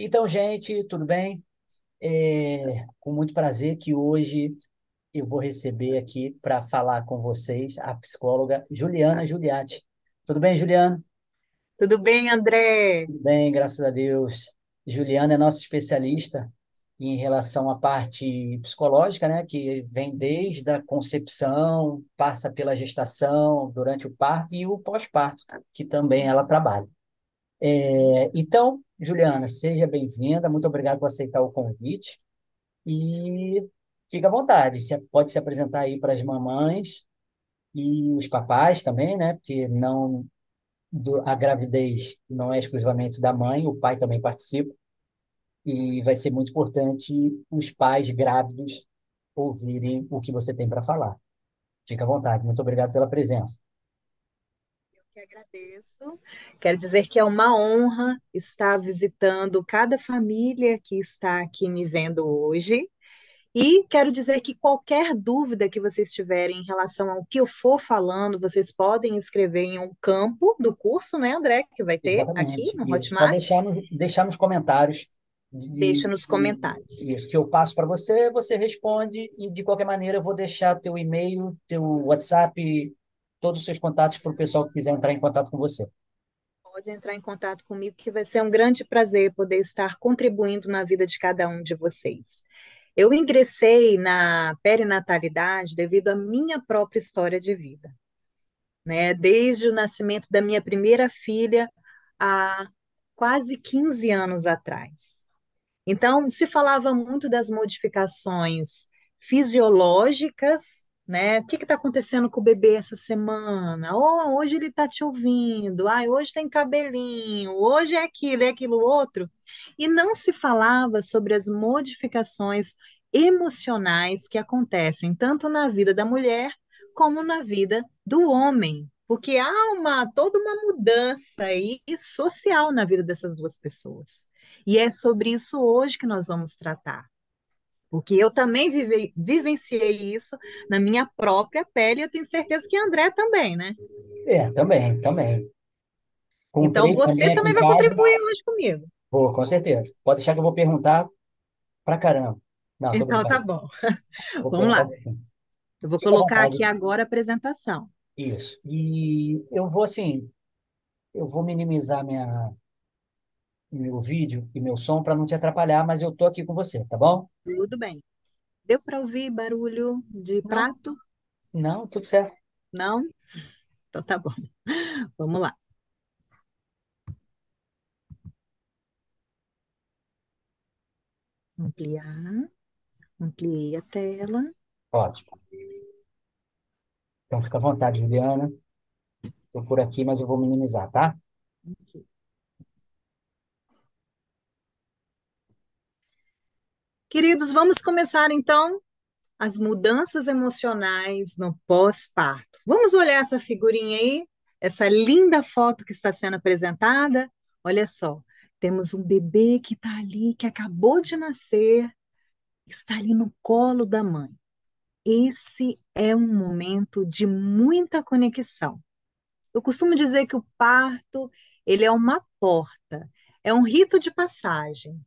Então, gente, tudo bem? É com muito prazer que hoje eu vou receber aqui para falar com vocês a psicóloga Juliana Giuliatti. Tudo bem, Juliana? Tudo bem, André? Tudo bem, graças a Deus. Juliana é nossa especialista em relação à parte psicológica, né, que vem desde a concepção, passa pela gestação, durante o parto e o pós-parto, que também ela trabalha. É, então, Juliana, seja bem-vinda, muito obrigado por aceitar o convite e fica à vontade, você pode se apresentar aí para as mamães e os papais também, né? Porque não a gravidez não é exclusivamente da mãe, o pai também participa e vai ser muito importante os pais grávidos ouvirem o que você tem para falar. Fica à vontade, muito obrigado pela presença. Que agradeço. Quero dizer que é uma honra estar visitando cada família que está aqui me vendo hoje. E quero dizer que qualquer dúvida que vocês tiverem em relação ao que eu for falando, vocês podem escrever em um campo do curso, né, André, que vai ter aqui Exatamente. no Isso. Pode Hotmart. deixar, no, deixar nos comentários de, Deixa nos comentários. isso, que eu passo para você, você responde e de qualquer maneira eu vou deixar teu e-mail, teu WhatsApp, todos os seus contatos para o pessoal que quiser entrar em contato com você. Pode entrar em contato comigo, que vai ser um grande prazer poder estar contribuindo na vida de cada um de vocês. Eu ingressei na perinatalidade devido à minha própria história de vida, né? Desde o nascimento da minha primeira filha há quase 15 anos atrás. Então, se falava muito das modificações fisiológicas, né? O que está acontecendo com o bebê essa semana? Oh, hoje ele está te ouvindo, ai, hoje tem cabelinho, hoje é aquilo, é aquilo outro. E não se falava sobre as modificações emocionais que acontecem tanto na vida da mulher como na vida do homem. Porque há uma, toda uma mudança aí social na vida dessas duas pessoas. E é sobre isso hoje que nós vamos tratar. Porque eu também vive, vivenciei isso na minha própria pele, eu tenho certeza que André também, né? É, também, também. Com Então você também vai casa, contribuir hoje comigo. vou, com certeza. Pode deixar que eu vou perguntar pra caramba. Não, Então tá bom. Vou Vamos lá. pouquinho. Eu vou colocar vontade. aqui agora a apresentação. Isso. E eu vou assim, eu vou minimizar minha, meu vídeo e meu som para não te atrapalhar, mas eu tô aqui com você, tá bom? Tudo bem. Deu para ouvir barulho de Não, prato? não, tudo certo. Não? Então tá bom. Vamos lá. Ampliar. Ampliei a tela. Ótimo. Então fica à vontade, Juliana. Tô por aqui, mas eu vou minimizar, tá? Queridos, vamos começar então as mudanças emocionais no pós-parto. Vamos olhar essa figurinha aí, essa linda foto que está sendo apresentada. Olha só, temos um bebê que está ali, que acabou de nascer, está ali no colo da mãe. Esse é um momento de muita conexão. Eu costumo dizer que o parto, ele é uma porta, é um rito de passagem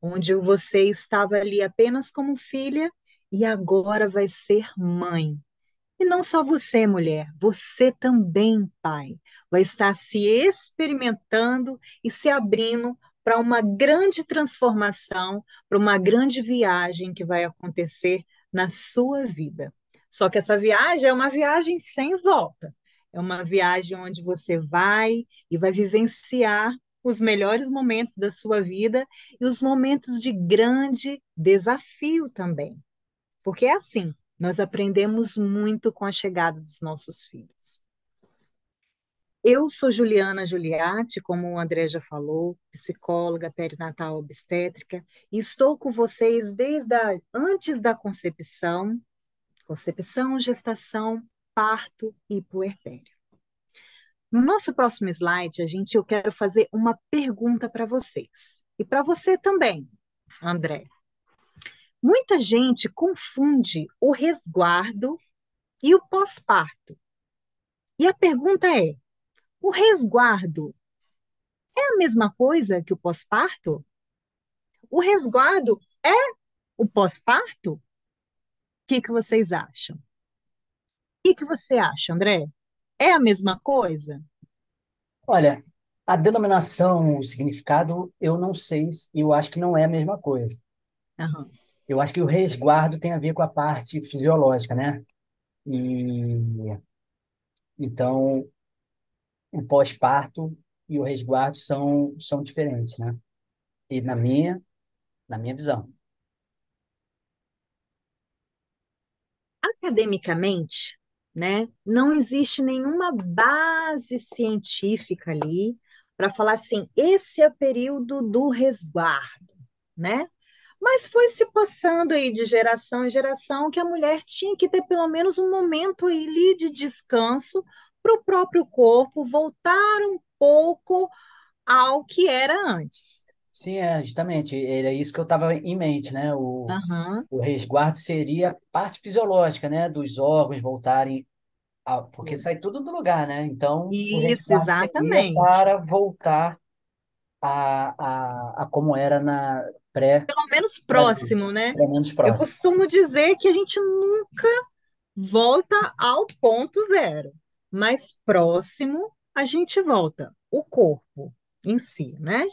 onde você estava ali apenas como filha e agora vai ser mãe. E não só você, mulher, você também, pai, vai estar se experimentando e se abrindo para uma grande transformação, para uma grande viagem que vai acontecer na sua vida. Só que essa viagem é uma viagem sem volta. É uma viagem onde você vai e vai vivenciar os melhores momentos da sua vida e os momentos de grande desafio também. Porque é assim, nós aprendemos muito com a chegada dos nossos filhos. Eu sou Juliana Giuliatti, como o André já falou, psicóloga perinatal obstétrica, e estou com vocês desde a, antes da concepção, concepção, gestação, parto e puerpério. No nosso próximo slide, a gente eu quero fazer uma pergunta para vocês. E para você também, André. Muita gente confunde o resguardo e o pós-parto. E a pergunta é: o resguardo é a mesma coisa que o pós-parto? o resguardo é o pós-parto? O que que vocês acham? O que que você acha, André? É a mesma coisa? Olha, a denominação, o significado, eu não sei, se- eu acho que não é a mesma coisa. Aham. Eu acho que o resguardo tem a ver com a parte fisiológica, né? E então o pós-parto e o resguardo são, são diferentes, né? E na minha, na minha visão. Academicamente, né, não existe nenhuma base científica ali para falar assim, esse é o período do resguardo, né? Mas foi se passando aí de geração em geração que a mulher tinha que ter pelo menos um momento ali de descanso para o próprio corpo voltar um pouco ao que era antes. Sim, é, justamente, era isso que eu estava em mente, né? O, Aham, o resguardo seria a parte fisiológica, né? Dos órgãos voltarem, a, porque sai tudo do lugar, né? Então, Isso, exatamente. para voltar a, a, a como era na pré, Pelo menos próximo, né? pelo menos Eu próximo. costumo dizer que a gente nunca volta ao ponto zero, mas próximo a gente volta, o corpo em si, né?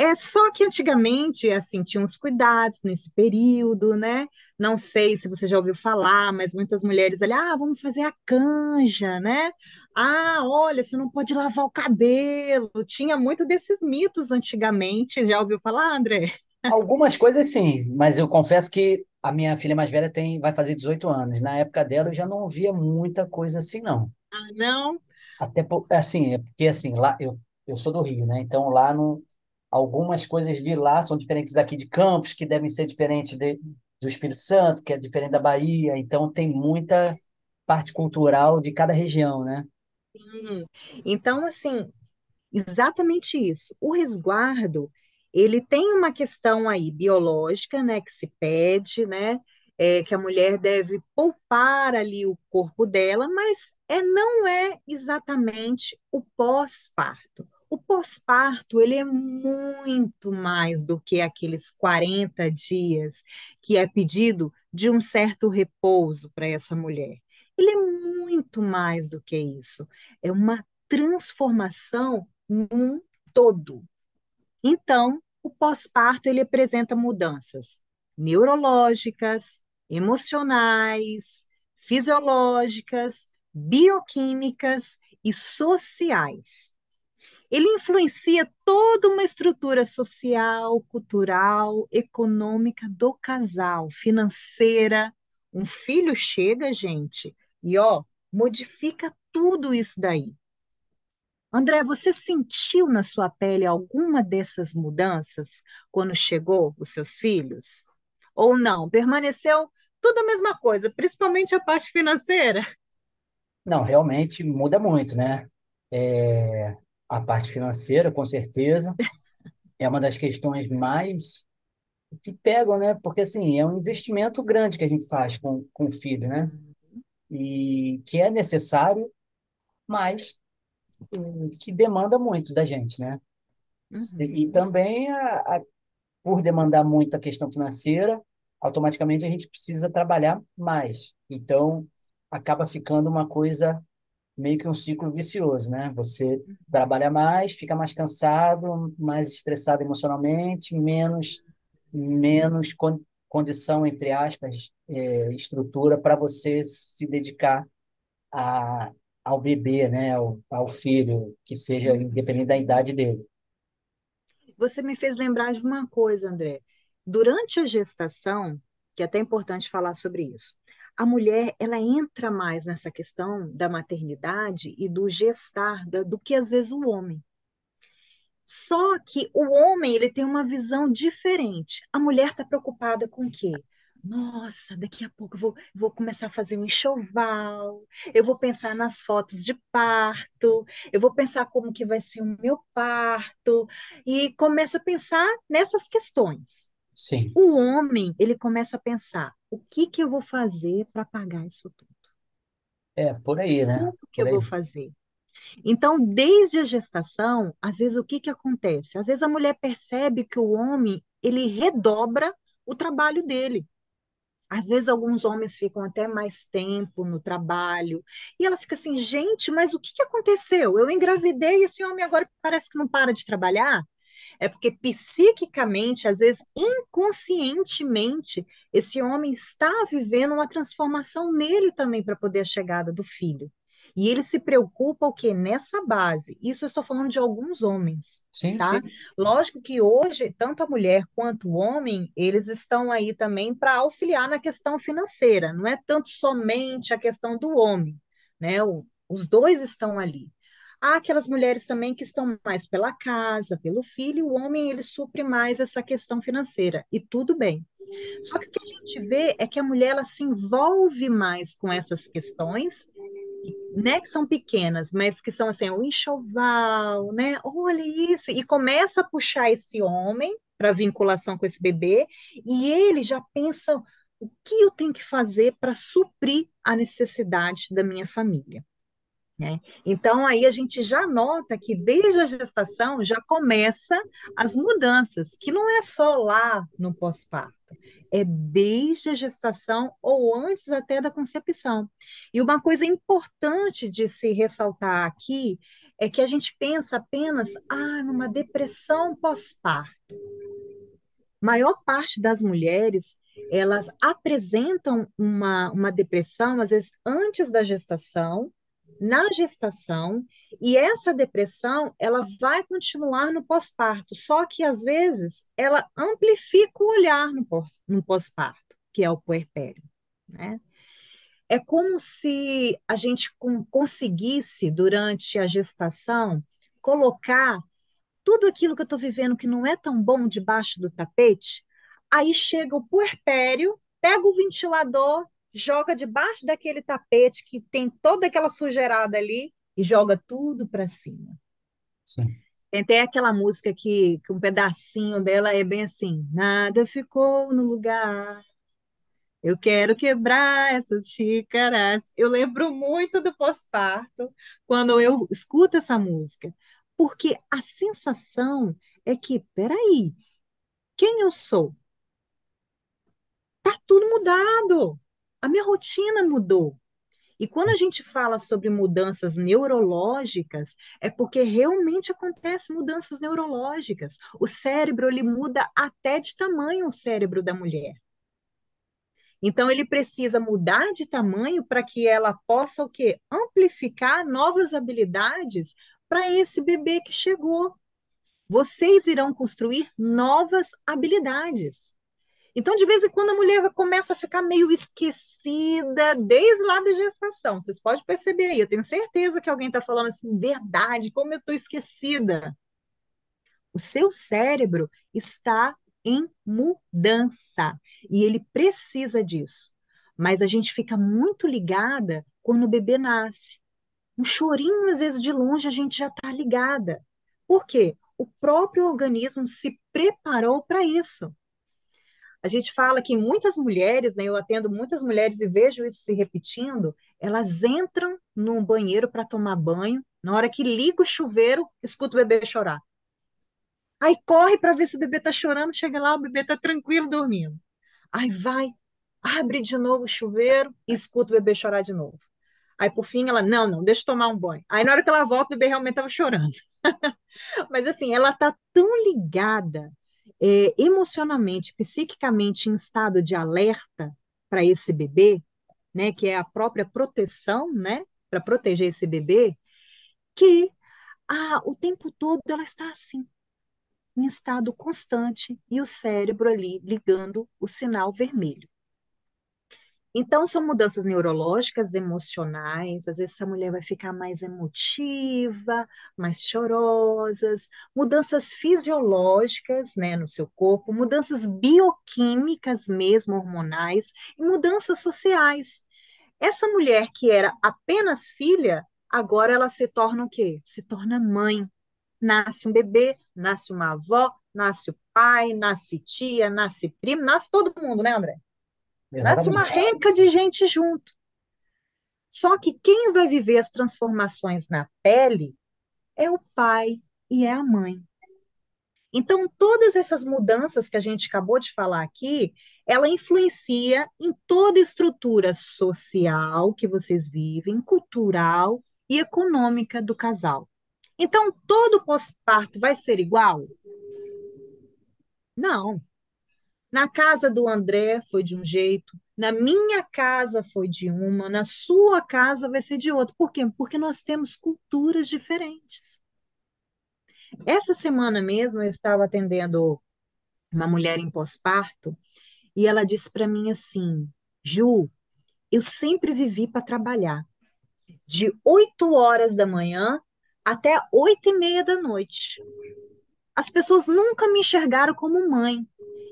É só que antigamente, assim, tinha uns cuidados nesse período, né? Não sei se você já ouviu falar, mas muitas mulheres ali, ah, vamos fazer a canja, né? Ah, olha, você não pode lavar o cabelo. Tinha muito desses mitos antigamente. Já ouviu falar, André? Algumas coisas sim, mas eu confesso que a minha filha mais velha tem, vai fazer 18 anos. Na época dela eu já não via muita coisa assim, não. Ah, não? Até assim, é porque assim, lá eu, eu sou do Rio, né? Então lá no, algumas coisas de lá são diferentes daqui de Campos, que devem ser diferentes de, do Espírito Santo, que é diferente da Bahia. Então tem muita parte cultural de cada região, né? Hum. Então, assim, Exatamente isso. O resguardo, ele tem uma questão aí biológica, né, que se pede, né, é, que a mulher deve poupar ali o corpo dela, mas é, não é exatamente o pós-parto. O pós-parto, ele é muito mais do que aqueles 40 dias que é pedido de um certo repouso para essa mulher. Ele é muito mais do que isso. É uma transformação num todo. Então, o pós-parto ele apresenta mudanças neurológicas, emocionais, fisiológicas, bioquímicas e sociais. Ele influencia toda uma estrutura social, cultural, econômica do casal, financeira. Um filho chega, gente, e ó, modifica tudo isso daí. André, você sentiu na sua pele alguma dessas mudanças quando chegou os seus filhos? Ou não? Permaneceu tudo a mesma coisa, principalmente a parte financeira? Não, realmente muda muito, né? É, a parte financeira, com certeza, é uma das questões mais que pegam, né? Porque assim, é um investimento grande que a gente faz com, com o filho, né? E que é necessário, mas hum, que demanda muito da gente, né? E uhum. também, a, a- por demandar muito a questão financeira, automaticamente a gente precisa trabalhar mais. Então, acaba ficando uma coisa meio que um ciclo vicioso, né? Você trabalha mais, fica mais cansado, mais estressado emocionalmente, menos menos con condição, entre aspas, é, estrutura para você se dedicar a, ao bebê, né? Ao, ao filho, que seja independente da idade dele. Você me fez lembrar de uma coisa, André. Durante a gestação, que é até importante falar sobre isso, a mulher ela entra mais nessa questão da maternidade e do gestar do que às vezes o homem. Só que o homem ele tem uma visão diferente. A mulher está preocupada com o quê? Nossa, daqui a pouco eu vou, vou começar a fazer um enxoval, eu vou pensar nas fotos de parto, eu vou pensar como que vai ser o meu parto, e começa a pensar nessas questões. Sim, O homem, ele começa a pensar, o que que eu vou fazer para pagar isso tudo? é por aí, né? Como que Por eu vou aí. fazer? Então, desde a gestação, às vezes o que que acontece? Às vezes a mulher percebe que o homem ele redobra o trabalho dele. Às vezes, alguns homens ficam até mais tempo no trabalho, e ela fica assim: gente, mas o que que aconteceu? Eu engravidei e esse homem agora parece que não para de trabalhar. É porque psiquicamente, às vezes inconscientemente, esse homem está vivendo uma transformação nele também para poder a chegada do filho. E ele se preocupa o quê? Nessa base. Isso eu estou falando de alguns homens, Sim, tá? sim. Lógico que hoje, tanto a mulher quanto o homem, eles estão aí também para auxiliar na questão financeira. Não é tanto somente a questão do homem, né? O- os dois estão ali. Há aquelas mulheres também que estão mais pela casa, pelo filho, o homem ele supre mais essa questão financeira, e tudo bem. Só que o que a gente vê é que a mulher ela se envolve mais com essas questões né, que são pequenas, mas que são assim, o enxoval, né? Olha isso, e começa a puxar esse homem para vinculação com esse bebê, e ele já pensa o que eu tenho que fazer para suprir a necessidade da minha família. Né? Então, aí a gente já nota que desde a gestação já começa as mudanças, que não é só lá no pós-parto, é desde a gestação ou antes até da concepção. E uma coisa importante de se ressaltar aqui é que a gente pensa apenas ah, numa depressão pós-parto maior parte das mulheres, elas apresentam uma, uma depressão, às vezes, antes da gestação, na gestação, e essa depressão, ela vai continuar no pós-parto, só que, às vezes, ela amplifica o olhar no pós- no pós-parto, que é o puerpério, né? É como se a gente con- conseguisse, durante a gestação, colocar tudo aquilo que eu estou vivendo que não é tão bom debaixo do tapete, aí chega o puerpério, pega o ventilador, joga debaixo daquele tapete que tem toda aquela sujeirada ali e joga tudo para cima. Sim. Tem até aquela música que, que um pedacinho dela é bem assim: nada ficou no lugar. Eu quero quebrar essas xícaras. Eu lembro muito do pós-parto quando eu escuto essa música, porque a sensação é que, peraí, quem eu sou? Tá tudo mudado. A minha rotina mudou. E quando a gente fala sobre mudanças neurológicas, é porque realmente acontecem mudanças neurológicas. O cérebro ele muda até de tamanho o cérebro da mulher. Então, ele precisa mudar de tamanho para que ela possa o quê? Amplificar novas habilidades para esse bebê que chegou. Vocês irão construir novas habilidades. Então, de vez em quando, a mulher começa a ficar meio esquecida desde lá da gestação. Vocês podem perceber aí. Eu tenho certeza que alguém está falando assim, verdade, como eu estou esquecida. O seu cérebro está em mudança e ele precisa disso. Mas a gente fica muito ligada quando o bebê nasce. Um chorinho, às vezes, de longe, a gente já está ligada. Por quê? O próprio organismo se preparou para isso. A gente fala que muitas mulheres, né, eu atendo muitas mulheres e vejo isso se repetindo, elas entram no banheiro para tomar banho, na hora que liga o chuveiro, escuta o bebê chorar. Aí corre para ver se o bebê tá chorando, chega lá, o bebê tá tranquilo dormindo. Aí vai, abre de novo o chuveiro e escuta o bebê chorar de novo. Aí por fim ela, não, não, deixa eu tomar um banho. Aí na hora que ela volta, o bebê realmente estava chorando. Mas assim, ela tá tão ligada é, emocionalmente, psiquicamente em estado de alerta para esse bebê, né, que é a própria proteção, né, para proteger esse bebê, que ah, o tempo todo ela está assim em estado constante e o cérebro ali ligando o sinal vermelho. Então, são mudanças neurológicas, emocionais. Às vezes, essa mulher vai ficar mais emotiva, mais chorosas, mudanças fisiológicas, né, no seu corpo, mudanças bioquímicas mesmo, hormonais, e mudanças sociais. Essa mulher que era apenas filha, agora ela se torna o quê? Se torna mãe. Nasce um bebê, nasce uma avó, nasce o pai, nasce tia, nasce primo, nasce todo mundo, né, André? Nasce uma renca de gente junto. Só que quem vai viver as transformações na pele é o pai e é a mãe. Então, todas essas mudanças que a gente acabou de falar aqui, ela influencia em toda a estrutura social que vocês vivem, cultural e econômica do casal. Então, todo pós-parto vai ser igual? Não. Na casa do André foi de um jeito, na minha casa foi de uma, na sua casa vai ser de outro. Por quê? Porque nós temos culturas diferentes. Essa semana mesmo eu estava atendendo uma mulher em pós-parto e ela disse para mim assim: Ju, eu sempre vivi para trabalhar, de 8 horas da manhã até 8 e meia da noite. As pessoas nunca me enxergaram como mãe.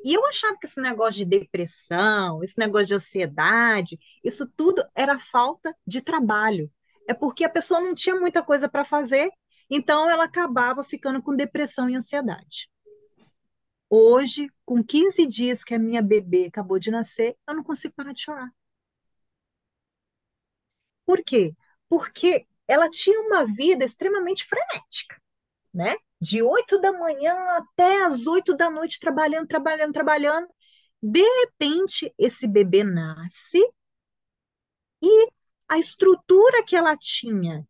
E eu achava que esse negócio de depressão, esse negócio de ansiedade, isso tudo era falta de trabalho. É porque a pessoa não tinha muita coisa para fazer então, ela acabava ficando com depressão e ansiedade. Hoje, com 15 dias que a minha bebê acabou de nascer, eu não consigo parar de chorar. Por quê? Porque ela tinha uma vida extremamente frenética, né? De 8 da manhã até as 8 da noite, trabalhando, trabalhando, trabalhando. De repente, esse bebê nasce e a estrutura que ela tinha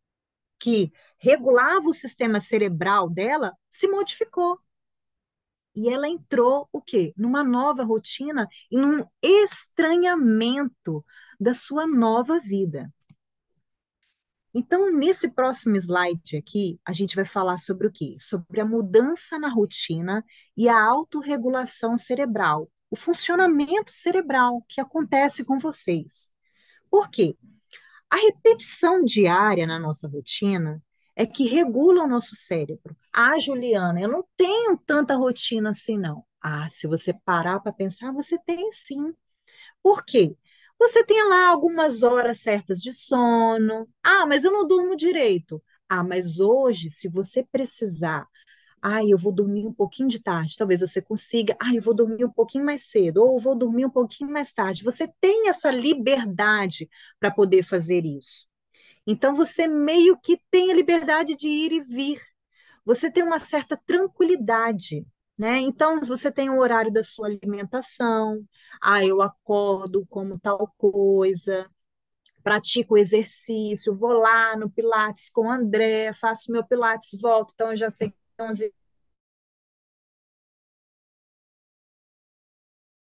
que regulava o sistema cerebral dela se modificou. E ela entrou o quê? Numa nova rotina e num estranhamento da sua nova vida. Então, nesse próximo slide aqui, a gente vai falar sobre o quê? Sobre a mudança na rotina e a autorregulação cerebral, o funcionamento cerebral que acontece com vocês. Por quê? A repetição diária na nossa rotina é que regula o nosso cérebro. Ah, Juliana, eu não tenho tanta rotina assim, não. Ah, se você parar para pensar, você tem sim. Por quê? Você tem lá algumas horas certas de sono. Ah, mas eu não durmo direito. Ah, mas hoje, se você precisar ah, eu vou dormir um pouquinho de tarde, talvez você consiga, ah, eu vou dormir um pouquinho mais cedo, ou vou dormir um pouquinho mais tarde. Você tem essa liberdade para poder fazer isso. Então, você meio que tem a liberdade de ir e vir. Você tem uma certa tranquilidade, né? Então, você tem o horário da sua alimentação, ah, eu acordo como tal coisa, pratico exercício, vou lá no Pilates com o André, faço meu Pilates, volto, então eu já sei 11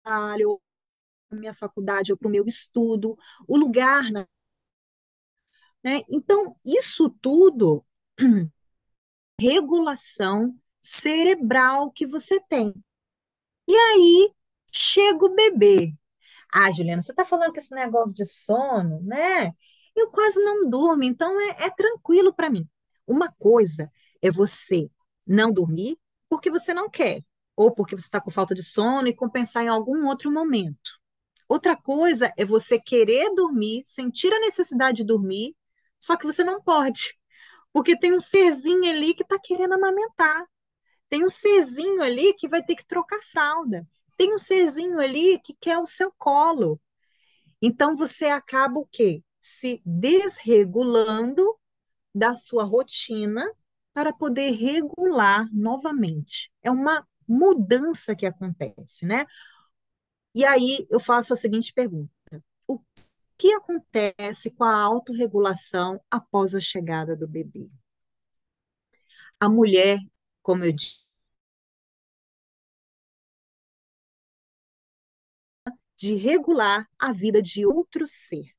trabalho, minha faculdade ou para o meu estudo, o lugar, né? Então, isso tudo, regulação cerebral que você tem. E aí, chega o bebê. Ah, Juliana, você está falando que esse negócio de sono, né? Eu quase não durmo, então é, é tranquilo para mim. Uma coisa é você não dormir porque você não quer, ou porque você está com falta de sono e compensar em algum outro momento. Outra coisa é você querer dormir, sentir a necessidade de dormir, só que você não pode, porque tem um serzinho ali que está querendo amamentar. Tem um serzinho ali que vai ter que trocar fralda. Tem um serzinho ali que quer o seu colo. Então você acaba o quê? Se desregulando da sua rotina para poder regular novamente. É uma mudança que acontece, né? E aí eu faço a seguinte pergunta: o que acontece com a autorregulação após a chegada do bebê? A mulher, como eu disse, de regular a vida de outro ser.